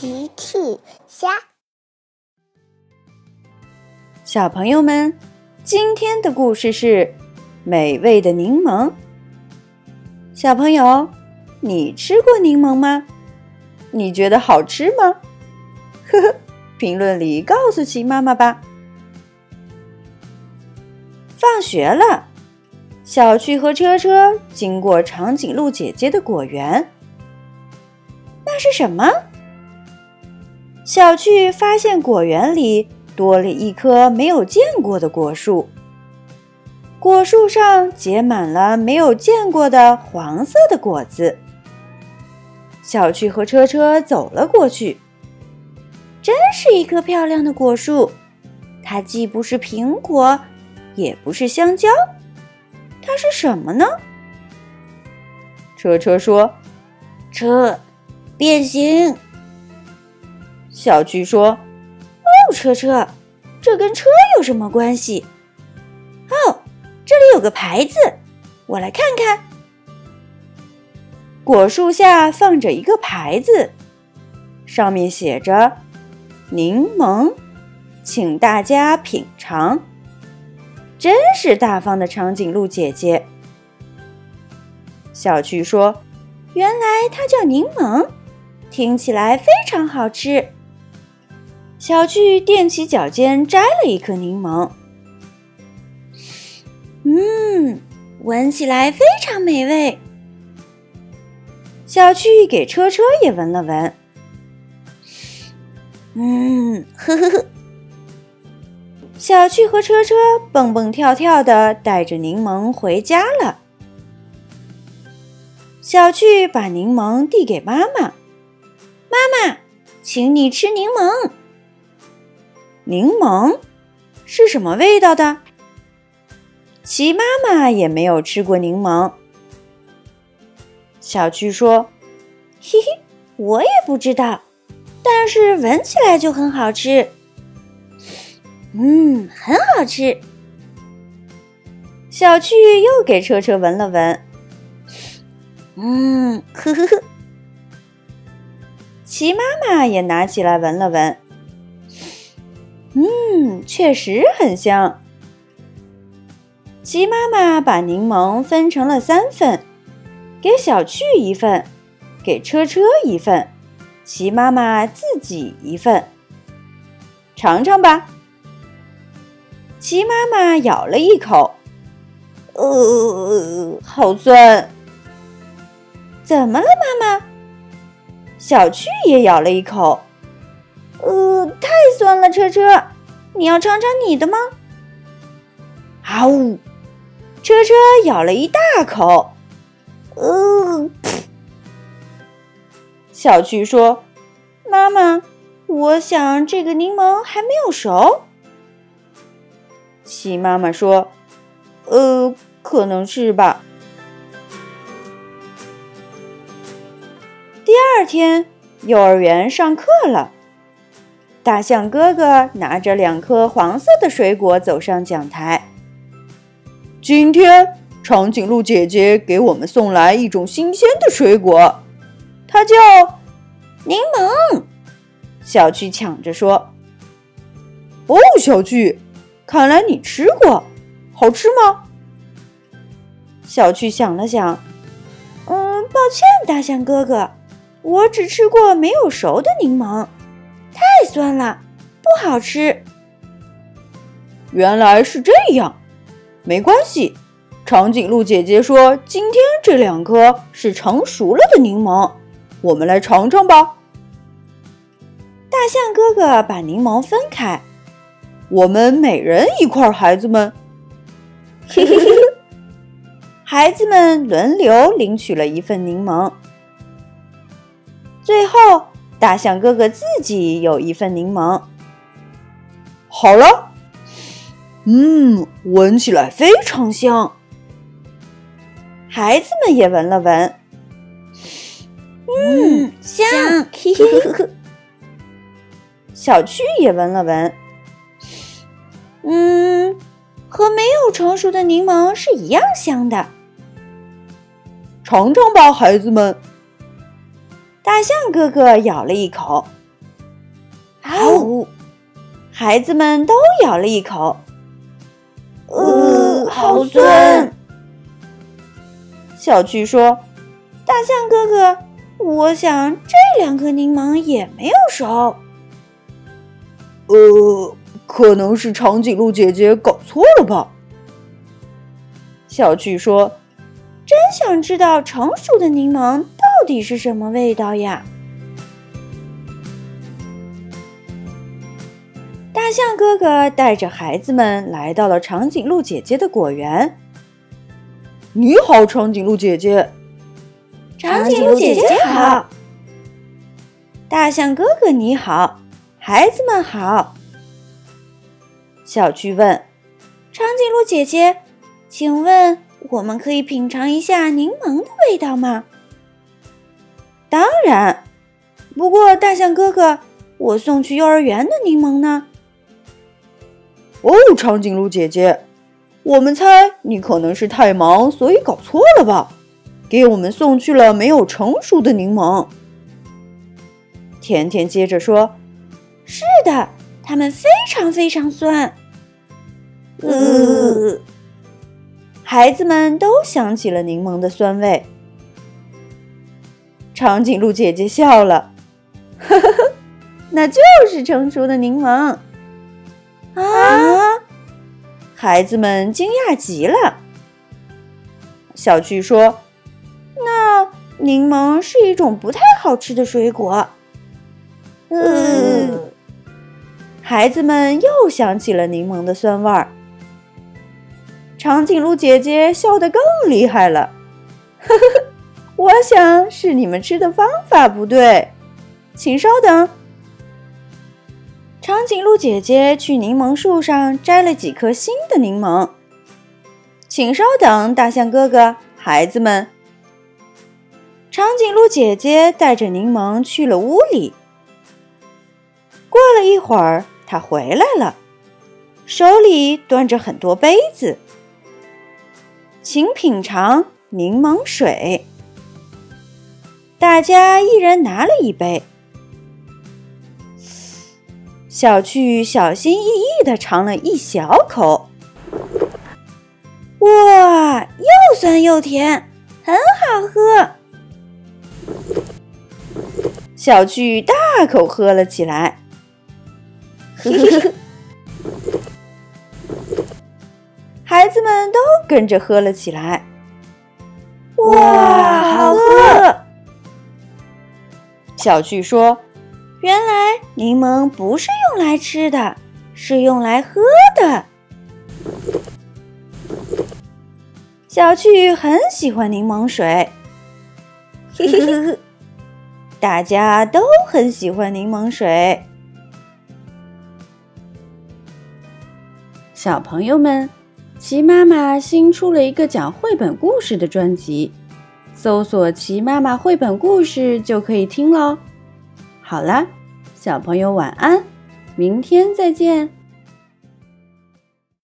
奇趣虾，小朋友们，今天的故事是美味的柠檬。小朋友，你吃过柠檬吗？你觉得好吃吗？呵呵，评论里告诉奇妈妈吧。放学了，小趣和车车经过长颈鹿姐姐的果园。那是什么？小趣发现果园里多了一棵没有见过的果树，果树上结满了没有见过的黄色的果子。小趣和车车走了过去，真是一棵漂亮的果树。它既不是苹果，也不是香蕉，它是什么呢？车车说：“车，变形。”小趣说：“哦，车车，这跟车有什么关系？哦，这里有个牌子，我来看看。果树下放着一个牌子，上面写着‘柠檬，请大家品尝’。真是大方的长颈鹿姐姐。”小趣说：“原来它叫柠檬，听起来非常好吃。”小趣踮起脚尖摘了一颗柠檬，嗯，闻起来非常美味。小趣给车车也闻了闻，嗯，呵呵呵。小趣和车车蹦蹦跳跳的带着柠檬回家了。小趣把柠檬递给妈妈，妈妈，请你吃柠檬。柠檬是什么味道的？齐妈妈也没有吃过柠檬。小趣说：“嘿嘿，我也不知道，但是闻起来就很好吃。嗯，很好吃。”小趣又给车车闻了闻。嗯，呵呵呵。齐妈妈也拿起来闻了闻。嗯，确实很香。鸡妈妈把柠檬分成了三份，给小趣一份，给车车一份，齐妈妈自己一份。尝尝吧。齐妈妈咬了一口，呃，好酸。怎么了，妈妈？小趣也咬了一口。呃，酸了，车车，你要尝尝你的吗？啊呜！车车咬了一大口。呃，小趣说：“妈妈，我想这个柠檬还没有熟。”齐妈妈说：“呃，可能是吧。”第二天，幼儿园上课了。大象哥哥拿着两颗黄色的水果走上讲台。今天，长颈鹿姐姐给我们送来一种新鲜的水果，它叫柠檬。小趣抢着说：“哦，小趣，看来你吃过，好吃吗？”小趣想了想，嗯，抱歉，大象哥哥，我只吃过没有熟的柠檬。太酸了，不好吃。原来是这样，没关系。长颈鹿姐姐说：“今天这两颗是成熟了的柠檬，我们来尝尝吧。”大象哥哥把柠檬分开，我们每人一块。孩子们，嘿嘿嘿，孩子们轮流领取了一份柠檬，最后。大象哥哥自己有一份柠檬。好了，嗯，闻起来非常香。孩子们也闻了闻，嗯，香，嘿嘿。小趣也闻了闻，嗯，和没有成熟的柠檬是一样香的。尝尝吧，孩子们。大象哥哥咬了一口，哦，孩子们都咬了一口。呃，好酸。小趣说：“大象哥哥，我想这两颗柠檬也没有熟。”呃，可能是长颈鹿姐姐搞错了吧？小趣说：“真想知道成熟的柠檬到底是什么味道呀！”大象哥哥带着孩子们来到了长颈鹿姐姐的果园。你好，长颈鹿姐姐。长颈鹿姐姐好。大象哥哥你好。孩子们好。小趣问：“长颈鹿姐姐，请问我们可以品尝一下柠檬的味道吗？”“当然。”“不过，大象哥哥，我送去幼儿园的柠檬呢？”“哦，长颈鹿姐姐，我们猜你可能是太忙，所以搞错了吧？给我们送去了没有成熟的柠檬。”甜甜接着说。是的，它们非常非常酸。呃，孩子们都想起了柠檬的酸味。长颈鹿姐姐笑了，呵呵呵，那就是成熟的柠檬。啊！孩子们惊讶极了。小趣说：“那柠檬是一种不太好吃的水果。”嗯。孩子们又想起了柠檬的酸味儿。长颈鹿姐姐笑得更厉害了，呵呵呵，我想是你们吃的方法不对，请稍等。长颈鹿姐姐去柠檬树上摘了几颗新的柠檬。请稍等，大象哥哥，孩子们。长颈鹿姐姐带着柠檬去了屋里。过了一会儿。他回来了，手里端着很多杯子，请品尝柠檬水。大家一人拿了一杯，小趣小心翼翼的尝了一小口，哇，又酸又甜，很好喝。小趣大口喝了起来。呵呵呵，孩子们都跟着喝了起来。哇，小趣说：“原来柠檬不是用来吃的，是用来喝的。”小趣很喜欢柠檬水。嘿嘿嘿嘿，大家都很喜欢柠檬水。小朋友们，齐妈妈新出了一个讲绘本故事的专辑，搜索“齐妈妈绘本故事”就可以听喽。好啦，小朋友晚安，明天再见。